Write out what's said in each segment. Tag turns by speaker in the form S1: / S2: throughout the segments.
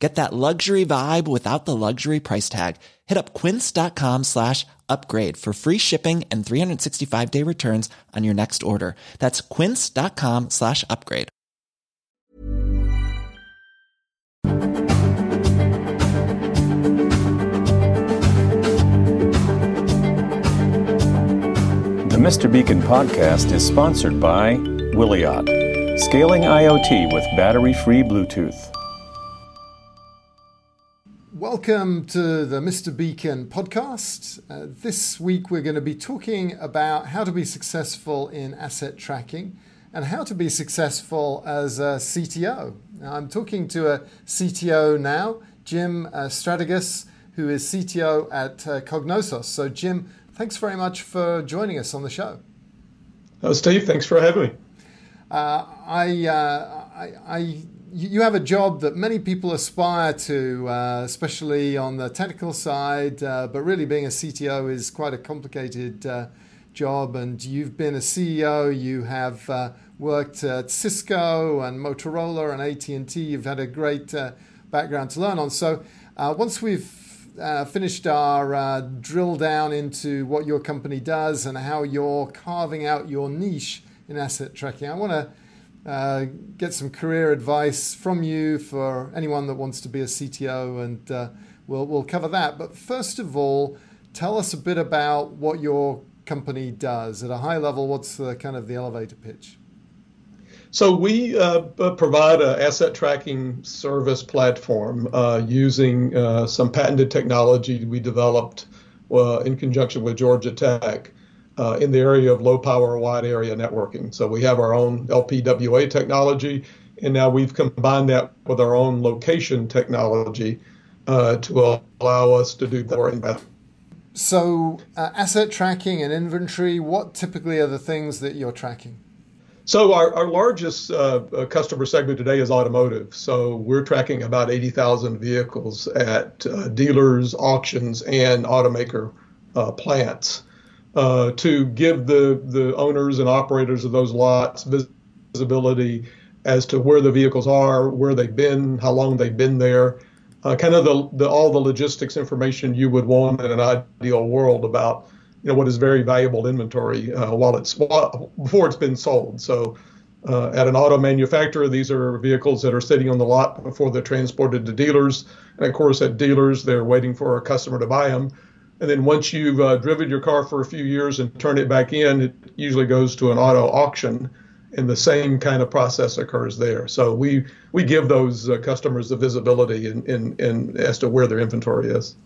S1: Get that luxury vibe without the luxury price tag. Hit up quince.com slash upgrade for free shipping and 365 day returns on your next order. That's quince.com slash upgrade.
S2: The Mr. Beacon podcast is sponsored by Wiliot, scaling IoT with battery free Bluetooth.
S3: Welcome to the Mr. Beacon podcast. Uh, this week we're going to be talking about how to be successful in asset tracking and how to be successful as a CTO. Now, I'm talking to a CTO now, Jim uh, who is CTO at uh, Cognosos. So, Jim, thanks very much for joining us on the show.
S4: Oh, Steve, thanks for having me.
S3: Uh, I, uh, I, I you have a job that many people aspire to, uh, especially on the technical side, uh, but really being a CTO is quite a complicated uh, job. And you've been a CEO, you have uh, worked at Cisco and Motorola and AT&T. You've had a great uh, background to learn on. So uh, once we've finished our drill down into what your company does and how you're carving out your niche in asset tracking, I want to uh, get some career advice from you for anyone that wants to be a CTO, and uh, we'll, we'll cover that. But first of all, tell us a bit about what your company does at a high level. What's the kind of the elevator pitch?
S4: So we uh, provide an asset tracking service platform uh, using uh, some patented technology we developed in conjunction with Georgia Tech uh, in the area of low power wide area networking. So we have our own LPWA technology, and now we've combined that with our own location technology uh, to allow us to do more and better.
S3: So, uh, asset tracking and inventory, what typically are the things that you're tracking?
S4: So, our, our largest uh, uh customer segment today is automotive. So, we're tracking about 80,000 vehicles at uh, dealers, auctions, and automaker uh, plants uh, to give the, the owners and operators of those lots visibility as to where the vehicles are, where they've been, how long they've been there, uh, kind of the, the, all the logistics information you would want in an ideal world about you know what is very valuable inventory uh, while it's before it's been sold. So uh, at an auto manufacturer, these are vehicles that are sitting on the lot before they're transported to dealers, and of course at dealers they're waiting for a customer to buy them. And then once you've uh, driven your car for a few years and turned it back in, it usually goes to an auto auction, and the same kind of process occurs there. So we we give those uh, customers the visibility in, in, in, as to where their inventory is.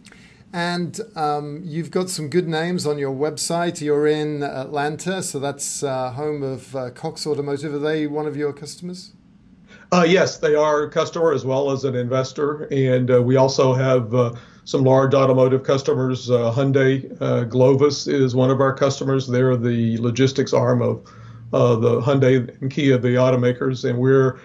S3: And um, you've got some good names on your website. You're in Atlanta, so that's uh, home of uh, Cox Automotive. Are they one of your customers?
S4: Uh, yes, they are a customer as well as an investor, and uh, we also have uh, some large automotive customers. Uh, Hyundai uh, Glovis is one of our customers. They're the logistics arm of uh, the Hyundai and Kia, the automakers, and we're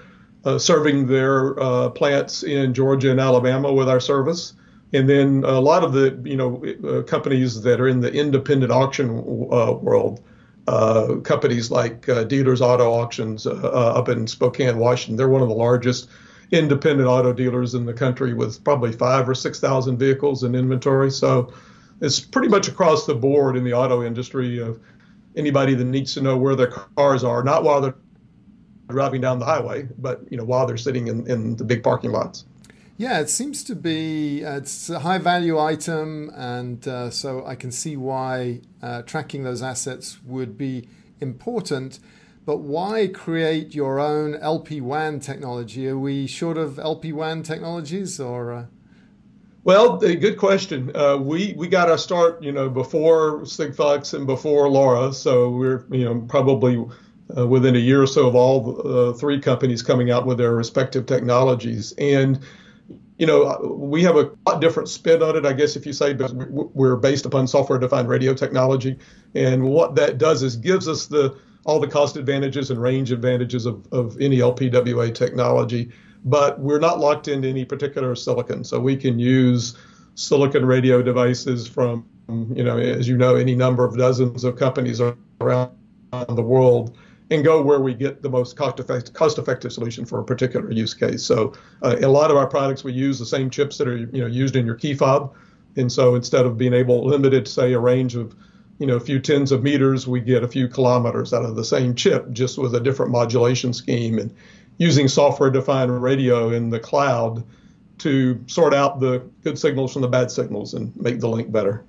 S4: serving their plants in Georgia and Alabama with our service. And then a lot of the you know companies that are in the independent auction world. Uh, companies like uh, Dealers Auto Auctions uh, up in Spokane, Washington, they're one of the largest independent auto dealers in the country with probably five or 6,000 vehicles in inventory. So it's pretty much across the board in the auto industry of anybody that needs to know where their cars are, not while they're driving down the highway, but you know while they're sitting in, in the big parking lots.
S3: Yeah, it seems to be uh, it's a high value item, and uh, so I can see why uh, tracking those assets would be important. but why create your own LPWAN technology? Are we short of LPWAN technologies or? Uh...
S4: Well, good question. Uh, we we got to start, you know, before Sigfox and before LoRa, so we're you know probably uh, within a year or so of all uh, three companies coming out with their respective technologies. And you know, uh, we have a different spin on it, I guess, if you say, but we're based upon software-defined radio technology, and what that does is gives us the all the cost advantages and range advantages of, of any LPWA technology, but we're not locked into any particular silicon, so we can use silicon radio devices from, you know, as you know, any number of dozens of companies around the world and go where we get the most cost effective, cost effective solution for a particular use case. So uh, a lot of our products we use the same chips that are you know used in your key fob, and so instead of being able limited say a range of you know a few tens of meters, we get a few kilometers out of the same chip just with a different modulation scheme and using software defined radio in the cloud to sort out the good signals from the bad signals and make the link better.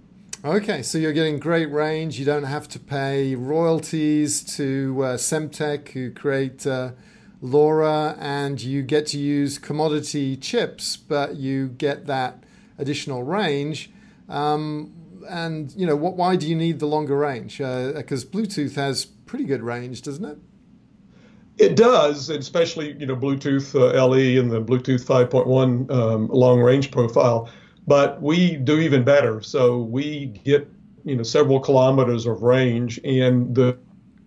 S3: Okay, so you're getting great range. You don't have to pay royalties to uh, Semtech, who create uh, LoRa, and you get to use commodity chips, but you get that additional range. Um, and you know, what, why do you need the longer range? Because uh, Bluetooth has pretty good range, doesn't it?
S4: It does, especially you know Bluetooth uh, LE and the Bluetooth 5.1 um, long range profile but we do even better. So we get you know several kilometers of range, and the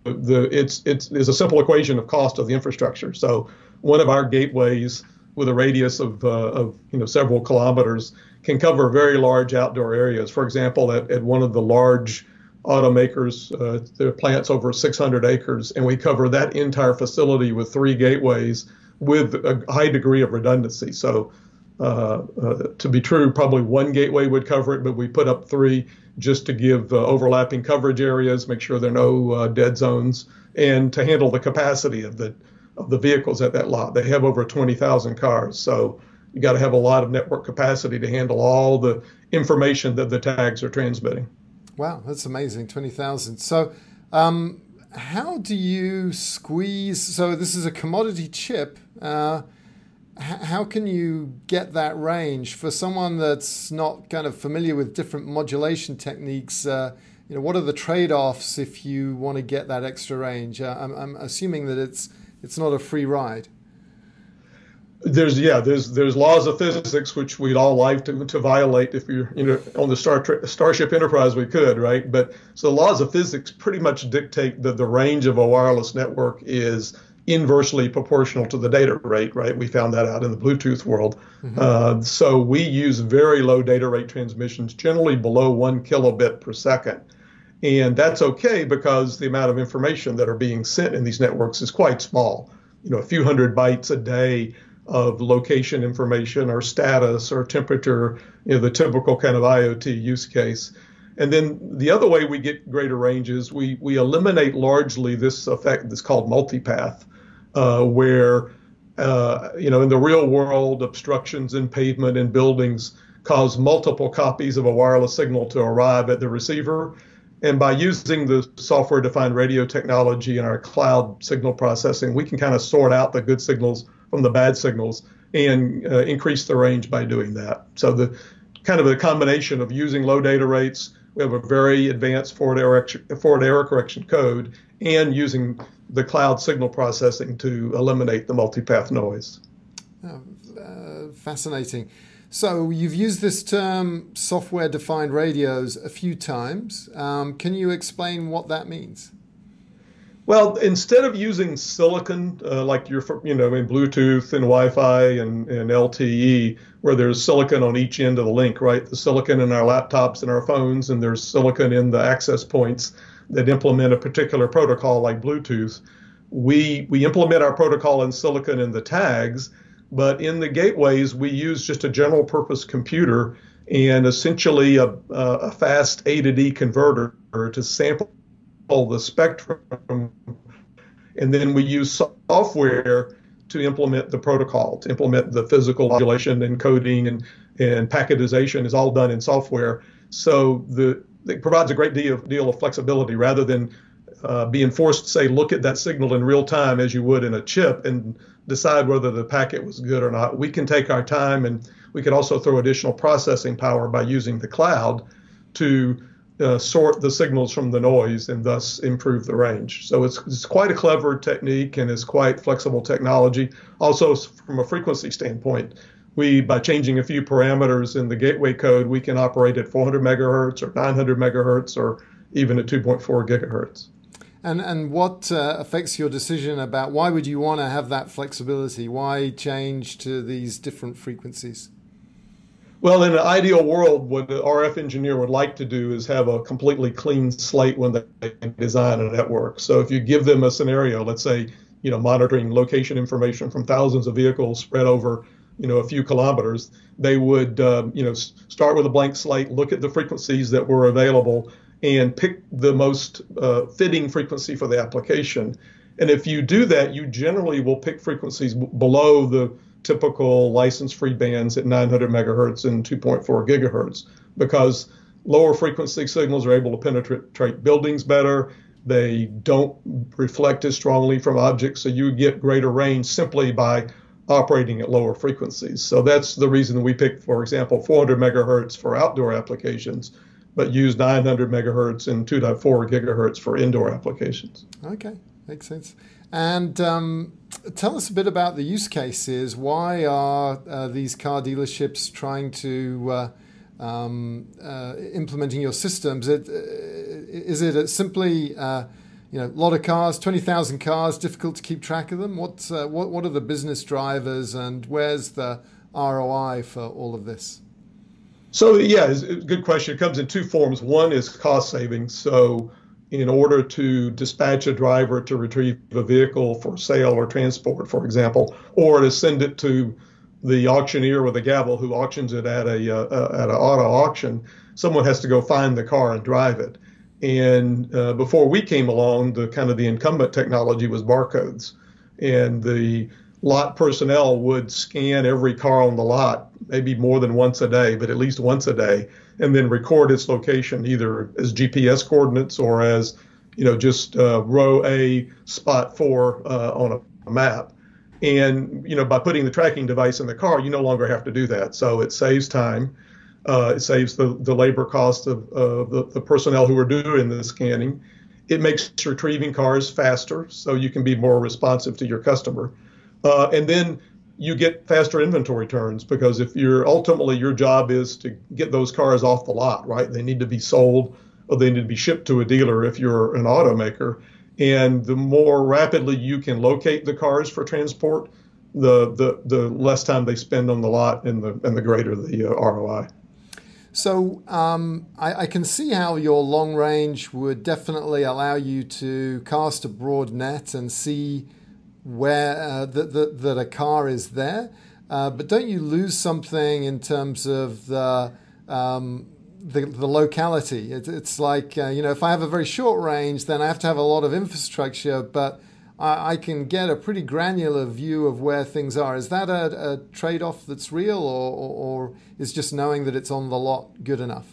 S4: the it's it's is a simple equation of cost of the infrastructure. So one of our gateways with a radius of, uh, of you know several kilometers can cover very large outdoor areas. For example, at, at one of the large automakers, uh, their plants over 600 acres, and we cover that entire facility with three gateways with a high degree of redundancy. So uh, uh, to be true, probably one gateway would cover it, but we put up three just to give uh, overlapping coverage areas, make sure there are no dead zones, and to handle the capacity of the of the vehicles at that lot. They have over 20,000 cars, so you got to have a lot of network capacity to handle all the information that the tags are transmitting.
S3: Wow, that's amazing, 20,000. So, um, how do you squeeze? So, this is a commodity chip. How can you get that range for someone that's not kind of familiar with different modulation techniques? Uh, you know, what are the trade-offs if you want to get that extra range? Uh, I'm, I'm, assuming that it's it's not a free ride.
S4: There's yeah, there's there's laws of physics which we'd all like to, to violate if you're you know on the Star Starship Enterprise we could right, but so the laws of physics pretty much dictate that the range of a wireless network is inversely proportional to the data rate, right? We found that out in the Bluetooth world. Mm-hmm. Uh, so we use very low data rate transmissions, generally below one kilobit per second. And that's okay because the amount of information that are being sent in these networks is quite small. You know, a few hundred bytes a day of location information or status or temperature, you know, the typical kind of IoT use case. And then the other way we get greater ranges, we, we eliminate largely this effect that's called multipath uh, where uh, you know in the real world obstructions in pavement and buildings cause multiple copies of a wireless signal to arrive at the receiver. And by using the software defined radio technology and our cloud signal processing, we can kind of sort out the good signals from the bad signals and uh, increase the range by doing that. So the kind of a combination of using low data rates, we have a very advanced forward error, forward error correction code, and using the cloud signal processing to eliminate the multipath noise.
S3: Oh, uh, fascinating. So you've used this term software-defined radios a few times. Um, can you explain what that means?
S4: Well, instead of using silicon uh, like you're, you know, in Bluetooth and Wi-Fi and, and LTE, where there's silicon on each end of the link, right? The silicon in our laptops and our phones, and there's silicon in the access points that implement a particular protocol like Bluetooth. We we implement our protocol in silicon in the tags, but in the gateways we use just a general purpose computer and essentially a, a fast A to D converter to sample the spectrum, and then we use software to implement the protocol, to implement the physical modulation and coding and, and packetization is all done in software. So the it provides a great deal, deal of flexibility rather than uh, being forced to say, look at that signal in real time as you would in a chip and decide whether the packet was good or not. We can take our time and we can also throw additional processing power by using the cloud to uh, sort the signals from the noise and thus improve the range. So it's, it's quite a clever technique and it's quite flexible technology. Also, from a frequency standpoint, we by changing a few parameters in the gateway code, we can operate at 400 megahertz or 900 megahertz or even at 2.4 gigahertz.
S3: And and what uh, affects your decision about why would you want to have that flexibility? Why change to these different frequencies?
S4: Well, in an ideal world, what the RF engineer would like to do is have a completely clean slate when they design a network. So if you give them a scenario, let's say, you know, monitoring location information from thousands of vehicles spread over, you know, a few kilometers, they would, um, you know, start with a blank slate, look at the frequencies that were available, and pick the most uh, fitting frequency for the application. And if you do that, you generally will pick frequencies b- below the typical license-free bands at 900 megahertz and 2.4 gigahertz because lower frequency signals are able to penetrate buildings better. They don't reflect as strongly from objects, so you get greater range simply by operating at lower frequencies. So that's the reason we picked, for example, 400 megahertz for outdoor applications but use 900 megahertz and 2.4 gigahertz for indoor applications.
S3: Okay, makes sense. And um, tell us a bit about the use cases. Why are uh, these car dealerships trying to uh, um, uh, implementing your systems? It, uh, is it simply uh, you know a lot of cars, twenty thousand cars, difficult to keep track of them? What's uh, what what are the business drivers, and where's the ROI for all of this?
S4: So yeah, it's a good question. It comes in two forms. One is cost savings. So in order to dispatch a driver to retrieve a vehicle for sale or transport, for example, or to send it to the auctioneer with a gavel who auctions it at a uh, at an auto auction, someone has to go find the car and drive it. And uh, before we came along, the kind of the incumbent technology was barcodes, and the lot personnel would scan every car on the lot, maybe more than once a day, but at least once a day, and then record its location either as GPS coordinates or as, you know, just uh, row A, spot four uh, on a map. And you know, by putting the tracking device in the car, you no longer have to do that. So it saves time. Uh, it saves the, the labor cost of the, the personnel who are doing the scanning. It makes retrieving cars faster, so you can be more responsive to your customer. Uh, and then you get faster inventory turns because if you're ultimately your job is to get those cars off the lot, right? They need to be sold or they need to be shipped to a dealer if you're an automaker. And the more rapidly you can locate the cars for transport, the the, the less time they spend on the lot and the and the greater the uh, ROI.
S3: So um, I, I, can see how your long range would definitely allow you to cast a broad net and see where uh, that, that, that a car is there. Uh, but don't you lose something in terms of the um, the, the, locality? It, it's like uh, you know, if I have a very short range, then I have to have a lot of infrastructure, but I, I can get a pretty granular view of where things are. Is that a, a trade-off that's real, or, or, or is just knowing that it's on the lot good enough?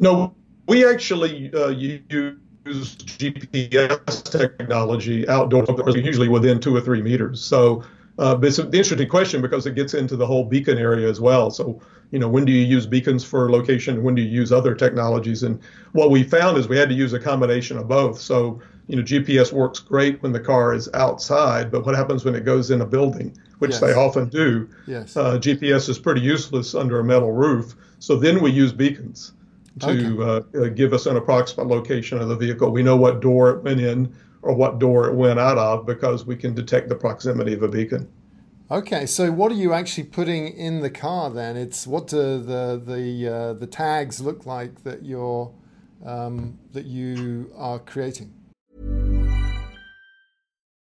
S4: No, we actually uh, use GPS technology outdoors, usually within two or three meters. So uh, it's an interesting question because it gets into the whole beacon area as well. So, you know, when do you use beacons for location? When do you use other technologies? And what we found is we had to use a combination of both. So, you know, GPS works great when the car is outside, but what happens when it goes in a building, which yes. they often do?
S3: Yes.
S4: Uh, GPS is pretty useless under a metal roof. So then we use beacons to okay. uh, uh, give us an approximate location of the vehicle. We know what door it went in or what door it went out of because we can detect the proximity of a beacon.
S3: Okay, so what are you actually putting in the car then? It's what do the the uh, the tags look like that you're um, that you are creating?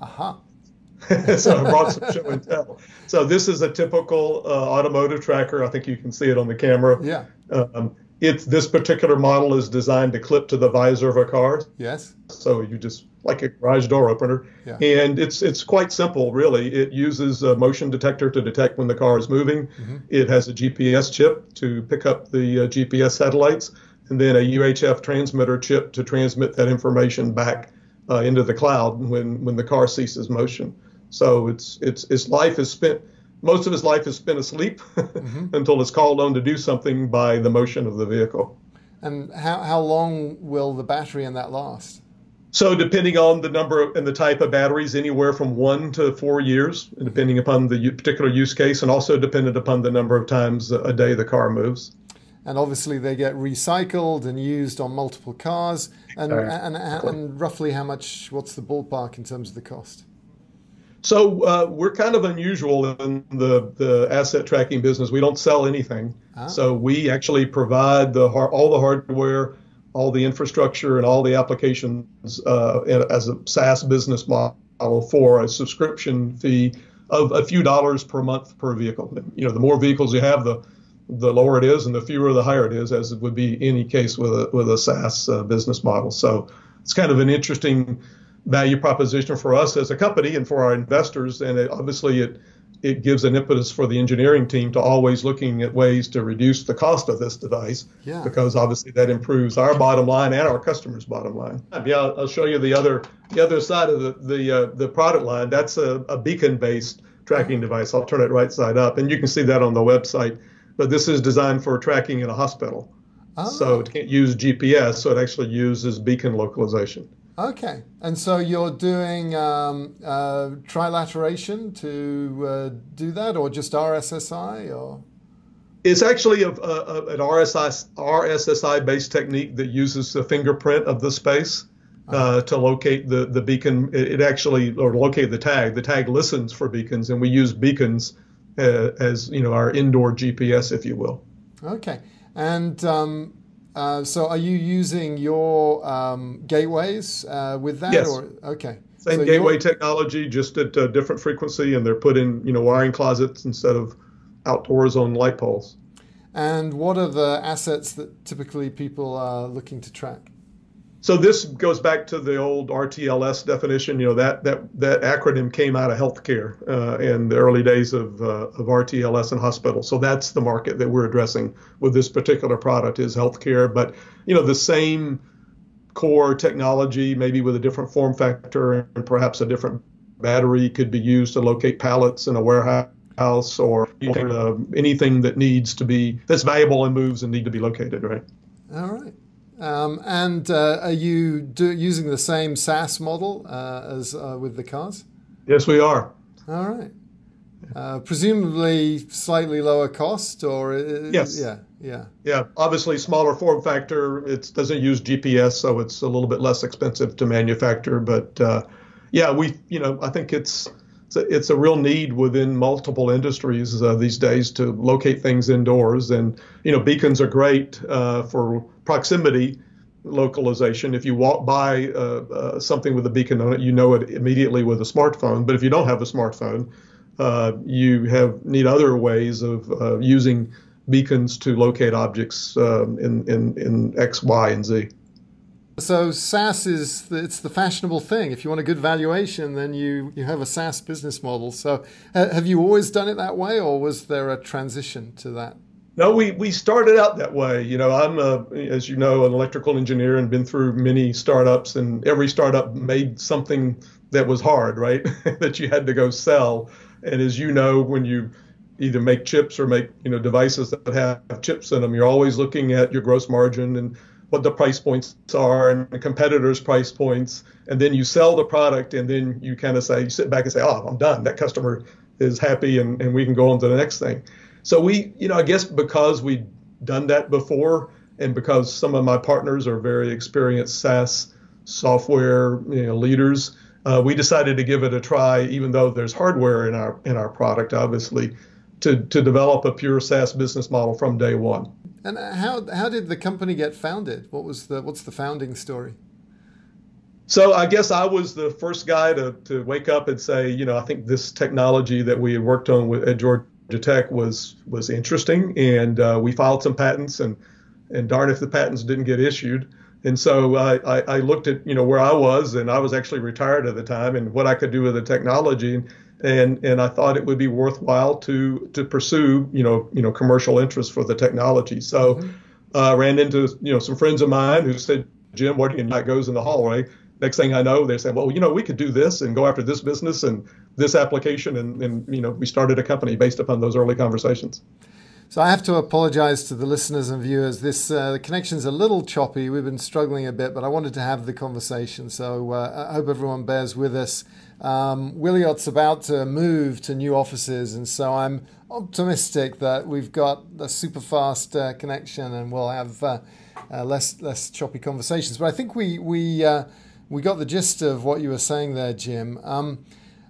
S3: Aha.
S4: so I brought some show and tell. So this is a typical uh, automotive tracker. I think you can see it on the camera.
S3: Yeah.
S4: Um, it's this particular model is designed to clip to the visor of a car.
S3: Yes.
S4: So you just like a garage door opener,
S3: Yeah.
S4: and it's it's quite simple really. It uses a motion detector to detect when the car is moving. It has a GPS chip to pick up the uh, GPS satellites, and then a UHF transmitter chip to transmit that information back uh, into the cloud when when the car ceases motion. So it's it's its life is spent. Most of his life is spent asleep until it's called on to do something by the motion of the vehicle.
S3: And how, how long will the battery in that last?
S4: So depending on the number and the type of batteries, anywhere from one to four years, depending upon the particular use case, and also dependent upon the number of times a day the car moves.
S3: And obviously they get recycled and used on multiple cars. And, and, and, and roughly how much, what's the ballpark in terms of the cost?
S4: So uh, we're kind of unusual in the, the asset tracking business. We don't sell anything. So we actually provide the har- all the hardware, all the infrastructure, and all the applications uh, as a SaaS business model for a subscription fee of a few dollars per month per vehicle. You know, the more vehicles you have, the the lower it is, and the fewer, the higher it is, as it would be any case with a with a SaaS uh, business model. So it's kind of an interesting value proposition for us as a company and for our investors, and it, obviously it it gives an impetus for the engineering team to always looking at ways to reduce the cost of this device,
S3: Yeah.
S4: because obviously that improves our bottom line and our customers' bottom line. Yeah, I'll, I'll show you the other the other side of the the uh, the product line. That's a, a beacon based tracking device. I'll turn it right side up, and you can see that on the website. But this is designed for tracking in a hospital. So it can't use GPS, so it actually uses beacon localization.
S3: Okay. And so you're doing um, uh, trilateration to uh, do that or just RSSI or?
S4: It's actually a, a, a- an RSI, RSSI based technique that uses the fingerprint of the space uh, to locate the, the beacon. It, it actually, or locate the tag. The tag listens for beacons, and we use beacons uh, as you know our indoor GPS, if you will.
S3: Okay. And um, uh, so are you using your um, gateways uh, with that?
S4: Yes.
S3: Or, okay.
S4: Same
S3: So
S4: gateway
S3: you're-
S4: technology, just at a different frequency, and they're put in you know wiring closets instead of outdoors on light poles.
S3: And what are the assets that typically people are looking to track?
S4: So this goes back to the old RTLS definition. You know that that that acronym came out of healthcare uh, in the early days of uh, of RTLS in hospitals. So that's the market that we're addressing with this particular product is healthcare. But you know the same core technology, maybe with a different form factor and perhaps a different battery, could be used to locate pallets in a warehouse or uh, anything that needs to be that's valuable and moves and need to be located. Right.
S3: All right. Um, and uh, are you do, using the same SaaS model uh, as uh, with the cars?
S4: Yes, we are.
S3: All right. Uh, presumably slightly lower cost, or uh,
S4: Yes.
S3: yeah, yeah.
S4: Yeah, obviously smaller form factor. It doesn't use GPS, so it's a little bit less expensive to manufacture. But uh, yeah, we, you know, I think it's it's a, it's a real need within multiple industries uh, these days to locate things indoors. And you know, beacons are great uh, for proximity localization. If you walk by uh, uh, something with a beacon on it, you know it immediately with a smartphone. But if you don't have a smartphone, uh, you have need other ways of uh, using beacons to locate objects um, in, in, in X, Y, and Z.
S3: So SaaS is the, it's the fashionable thing. If you want a good valuation, then you you have a SaaS business model. So uh, have you always done it that way, or was there a transition to that?
S4: No, we, we started out that way. You know, I'm, a, as you know, an electrical engineer and been through many startups, and every startup made something that was hard, right? that you had to go sell. And as you know, when you either make chips or make you know devices that have chips in them, you're always looking at your gross margin and what the price points are and the competitors' price points, and then you sell the product, and then you kind of say, you sit back and say, oh, I'm done. That customer is happy, and, and we can go on to the next thing. So we, you know, I guess because we'd done that before, and because some of my partners are very experienced SaaS software you know, leaders, uh, we decided to give it a try, even though there's hardware in our in our product, obviously, to to develop a pure SaaS business model from day one.
S3: And how how did the company get founded? What was the what's the founding story?
S4: So I guess I was the first guy to to wake up and say, you know, I think this technology that we had worked on with, at Georgia Tech was was interesting, and uh, we filed some patents, and and darn if the patents didn't get issued. And so I, I, I, looked at you know where I was, and I was actually retired at the time, and what I could do with the technology, and and I thought it would be worthwhile to to pursue you know you know commercial interest for the technology. So mm-hmm. uh, ran into you know some friends of mine who said, Jim, what do you not goes in the hallway? Next thing I know, they say, well, you know, we could do this and go after this business and this application. And, and you know, we started a company based upon those early conversations.
S3: So I have to apologize to the listeners and viewers. This uh, the connection's a little choppy. We've been struggling a bit, but I wanted to have the conversation. So uh, I hope everyone bears with us. Um, Wiliot's about to move to new offices, and so I'm optimistic that we've got a super fast uh, connection and we'll have uh, uh, less less choppy conversations. But I think we we uh, we got the gist of what you were saying there, Jim. Um,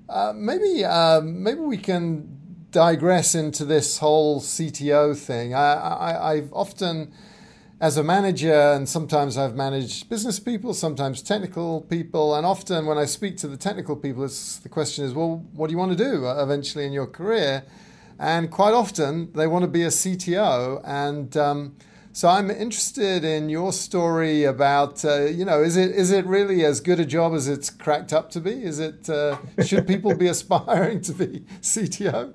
S3: uh, maybe uh, maybe we can digress into this whole CTO thing. I, I've often, as a manager, and sometimes I've managed business people, sometimes technical people, and often when I speak to the technical people, the question is, well, what do you want to do eventually in your career? And quite often they want to be a CTO, and um, so I'm interested in your story about uh, you know is it is it really as good a job as it's cracked up to be? Is it uh, should people be aspiring to be CTO?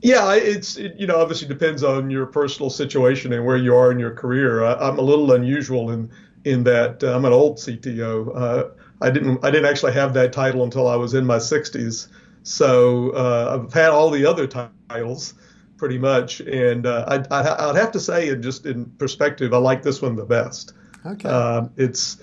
S4: Yeah, it's it, you know obviously depends on your personal situation and where you are in your career. I, am a little unusual in in that uh, I'm an old CTO. Uh, I didn't I didn't actually have that title until I was in my 60s. So uh, I've had all the other titles pretty much. And uh, I, I, would have to say, and just in perspective, I like this one the best.
S3: Okay.
S4: Uh, it's,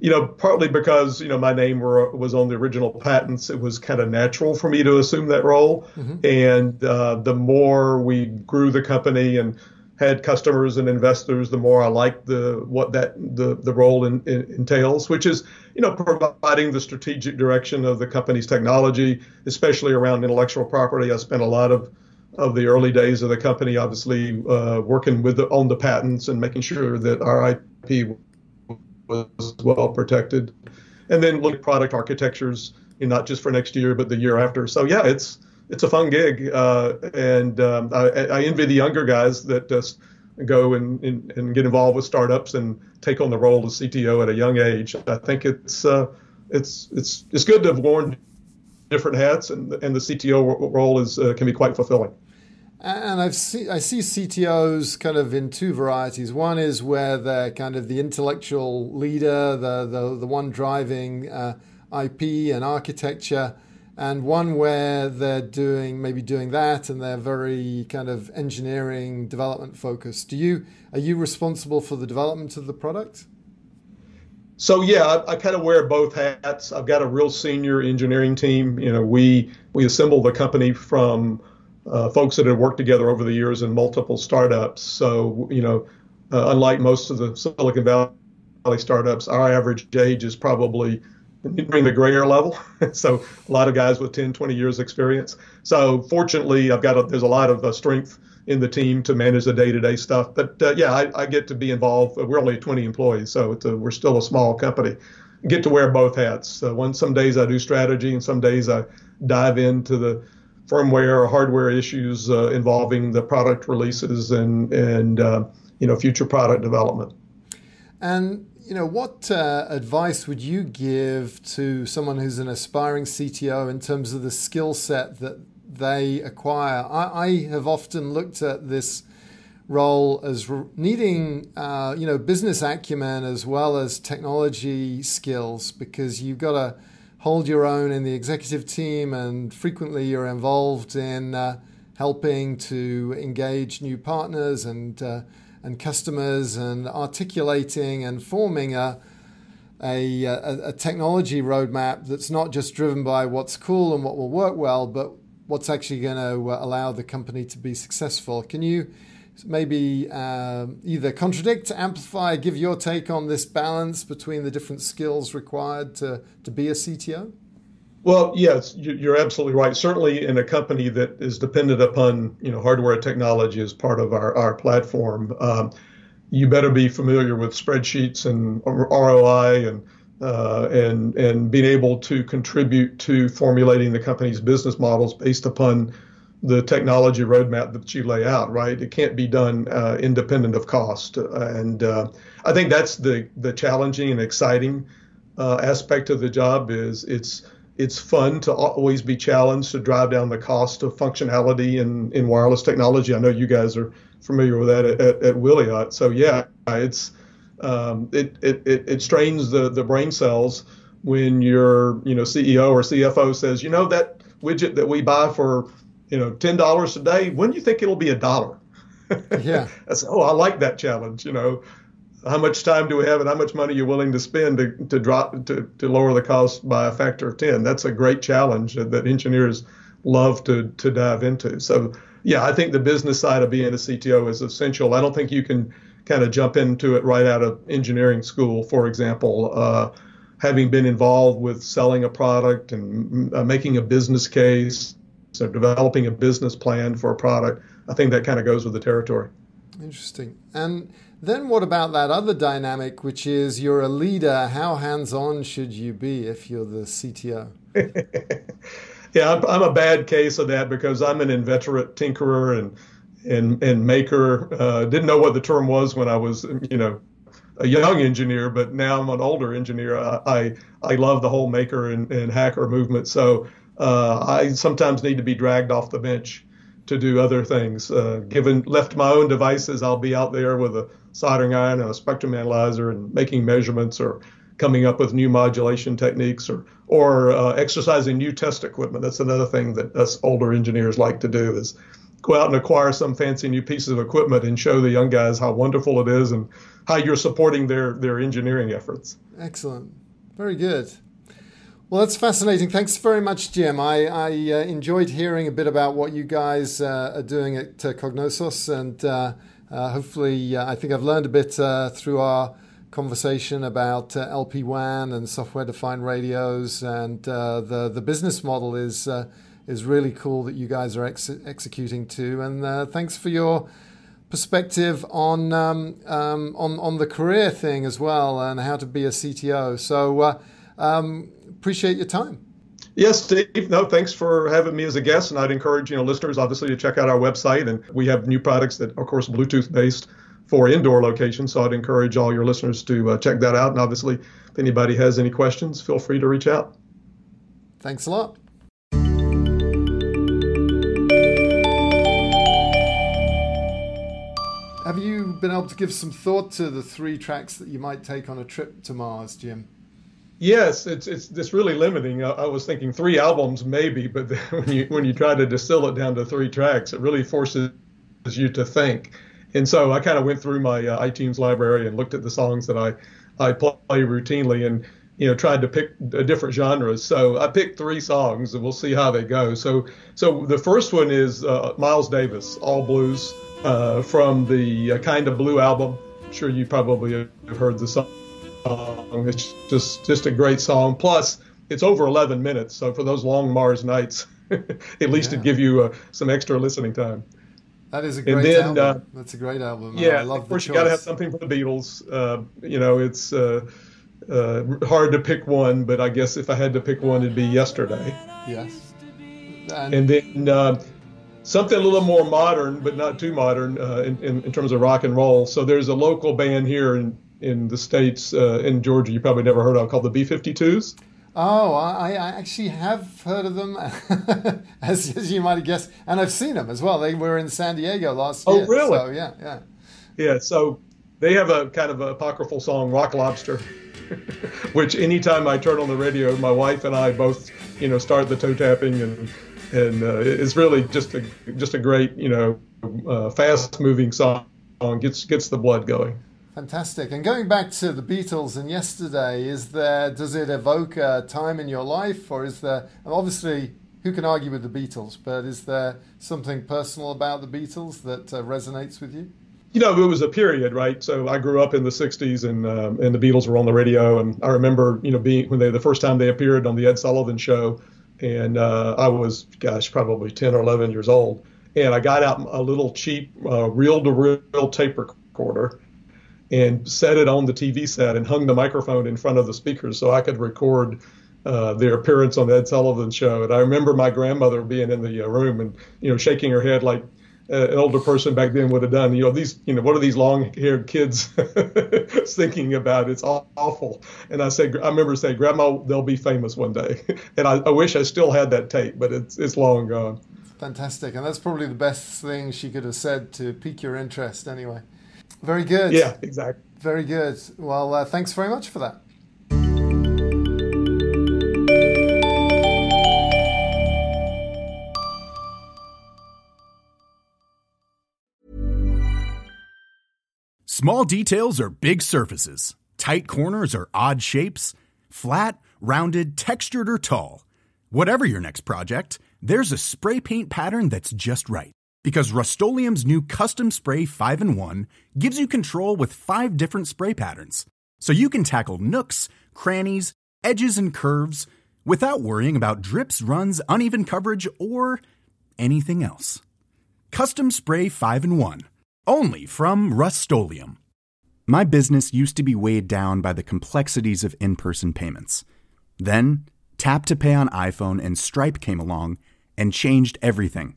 S4: you know, partly because you know my name were, was on the original patents. It was kind of natural for me to assume that role. Mm-hmm. And uh, the more we grew the company and had customers and investors, the more I liked the what that the the role in, in, entails, which is you know providing the strategic direction of the company's technology, especially around intellectual property. I spent a lot of of the early days of the company, obviously uh, working with the, on the patents and making sure that our IP was well protected, and then look at product architectures, not just for next year but the year after. So yeah, it's it's a fun gig, uh, and um, I, I, envy the younger guys that just go and, and, and, get involved with startups and take on the role of CTO at a young age. I think it's uh, it's it's it's good to have worn different hats, and and the CTO role is uh, can be quite fulfilling.
S3: And I've see, I see CTOs kind of in two varieties. One is where they're kind of the intellectual leader, the the, the one driving uh, IP and architecture, and one where they're doing maybe doing that and they're very kind of engineering development focused. Do you are you responsible for the development of the product?
S4: So yeah, I, I kind of wear both hats. I've got a real senior engineering team. You know, we we assemble the company from uh, folks that have worked together over the years in multiple startups. So, you know, uh, unlike most of the Silicon Valley startups, our average age is probably entering the grayer level. so, a lot of guys with 10, 20 years experience. So, fortunately, I've got a, there's a lot of uh, strength in the team to manage the day-to-day stuff. But uh, yeah, I, I, get to be involved. We're only 20 employees, so a, we're still a small company. get to wear both hats. So one some days I do strategy, and some days I dive into the firmware or hardware issues uh, involving the product releases and and uh, you know future product development.
S3: And you know, what uh, advice would you give to someone who's an aspiring CTO in terms of the skill set that they acquire? I, I, have often looked at this role as needing, uh, you know, business acumen as well as technology skills because you've got to hold your own in the executive team, and frequently you're involved in uh, helping to engage new partners and uh, and customers and articulating and forming a, a, a, technology roadmap that's not just driven by what's cool and what will work well, but what's actually going to uh, allow the company to be successful. Can you maybe uh, either contradict, amplify, give your take on this balance between the different skills required to, to be a CTO?
S4: Well, yes, you're absolutely right. Certainly, in a company that is dependent upon you know hardware technology as part of our our platform, um, you better be familiar with spreadsheets and ROI and uh, and and being able to contribute to formulating the company's business models based upon the technology roadmap that you lay out. Right, it can't be done uh, independent of cost, and uh, I think that's the the challenging and exciting uh, aspect of the job. Is it's it's fun to always be challenged to drive down the cost of functionality in, in wireless technology. I know you guys are familiar with that at, at, at Wiliot. So yeah, it's um, it, it, it, it strains the, the brain cells when your you know CEO or CFO says, you know that widget that we buy for you know ten dollars a day, when do you think it'll be a dollar?
S3: Yeah.
S4: I said, oh, I like that challenge. You know, how much time do we have and how much money are you willing to spend to, to drop to, to lower the cost by a factor of 10 that's a great challenge that engineers love to to dive into so yeah i think the business side of being a cto is essential i don't think you can kind of jump into it right out of engineering school for example uh, having been involved with selling a product and uh, making a business case so developing a business plan for a product i think that kind of goes with the territory
S3: interesting and then what about that other dynamic, which is you're a leader? How hands on should you be if you're the CTO?
S4: yeah, I'm, I'm, a bad case of that because I'm an inveterate tinkerer and and and maker. Uh, didn't know what the term was when I was, you know, a young engineer, but now I'm an older engineer. I I, I love the whole maker and, and hacker movement. So uh, I sometimes need to be dragged off the bench to do other things. Uh, given left my own devices, I'll be out there with a soldering iron and a spectrum analyzer and making measurements or coming up with new modulation techniques or or uh, exercising new test equipment. That's another thing that us older engineers like to do is go out and acquire some fancy new pieces of equipment and show the young guys how wonderful it is and how you're supporting their their engineering efforts.
S3: Excellent. Very good. Well, that's fascinating. Thanks very much, Jim. I, I uh, enjoyed hearing a bit about what you guys uh, are doing at uh, Cognosos, and uh, uh, hopefully, uh, I think I've learned a bit through our conversation about LP WAN and software-defined radios, and the the business model is is really cool that you guys are ex- executing too. And thanks for your perspective on um, um, on on the career thing as well, and how to be a CTO. So. Um, appreciate your time.
S4: Yes, Steve. No, thanks for having me as a guest. And I'd encourage you know listeners obviously to check out our website. And we have new products that, of course, Bluetooth based for indoor locations. So I'd encourage all your listeners to uh, check that out. And obviously, if anybody has any questions, feel free to reach out.
S3: Thanks a lot. Have you been able to give some thought to the three tracks that you might take on a trip to Mars, Jim?
S4: Yes, it's it's it's really limiting. I, I, was thinking three albums maybe, but when you when you try to distill it down to three tracks, it really forces you to think. And so I kind of went through my uh, iTunes library and looked at the songs that I I play routinely and you know tried to pick different genres. So I picked three songs and we'll see how they go. So so the first one is uh, Miles Davis, All Blues, uh, from the uh, Kind of Blue album. I'm sure you probably have heard the song song. It's just just a great song. Plus, it's over 11 minutes, so for those long Mars nights, at least yeah. it give you uh, some extra listening time.
S3: That is a great then, album. Uh, That's a great album.
S4: Yeah, I love of course you got to have something for the Beatles. Uh, you know, it's uh, uh, hard to pick one, but I guess if I had to pick one, it'd be Yesterday.
S3: Yes.
S4: And, and then uh, something a little more modern, but not too modern in, in, in, terms of rock and roll. So there's a local band here in in the states uh, in Georgia you probably never heard of called the B-52s.
S3: Oh, I, I actually have heard of them, as, as, you might have guessed, and I've seen them as well. They were in San Diego last
S4: oh,
S3: year.
S4: Oh, really?
S3: So, yeah, yeah.
S4: Yeah, so they have a kind of apocryphal song, Rock Lobster, which anytime I turn on the radio, my wife and I both, you know, start the toe tapping, and and uh, it's really just a just a great, you know, uh, fast moving song. Gets gets the blood going.
S3: Fantastic. And going back to the Beatles and yesterday, is there does it evoke a time in your life, or is there obviously who can argue with the Beatles? But is there something personal about the Beatles that uh, resonates with you?
S4: You know, it was a period, right? So I grew up in the '60s, and um, and the Beatles were on the radio, and I remember, you know, being when they the first time they appeared on the Ed Sullivan Show, and uh, I was, gosh, probably 10 or 11 years old, and I got out a little cheap uh, reel-to-reel tape recorder and set it on the TV set and hung the microphone in front of the speakers so I could record uh, their appearance on the Ed Sullivan Show. And I remember my grandmother being in the uh, room and you know shaking her head like uh, an older person back then would have done. You know these you know what are these long-haired kids thinking about? It's awful. And I said I remember saying, Grandma, they'll be famous one day. and I, I wish I still had that tape, but it's it's long gone.
S3: Fantastic, and that's probably the best thing she could have said to pique your interest, anyway. Very good.
S4: Yeah, exactly.
S3: Very good. Well, uh, thanks very much for that.
S5: Small details are big surfaces. Tight corners are odd shapes. Flat, rounded, textured, or tall. Whatever your next project, there's a spray paint pattern that's just right because Rust new Custom Spray 5 and 1 gives you control with five different spray patterns. So you can tackle nooks, crannies, edges, and curves without worrying about drips, runs, uneven coverage, or anything else. Custom Spray 5 and 1. Only from Rust My business used to be weighed down by the complexities of in person payments. Then, Tap to Pay on iPhone and Stripe came along and changed everything.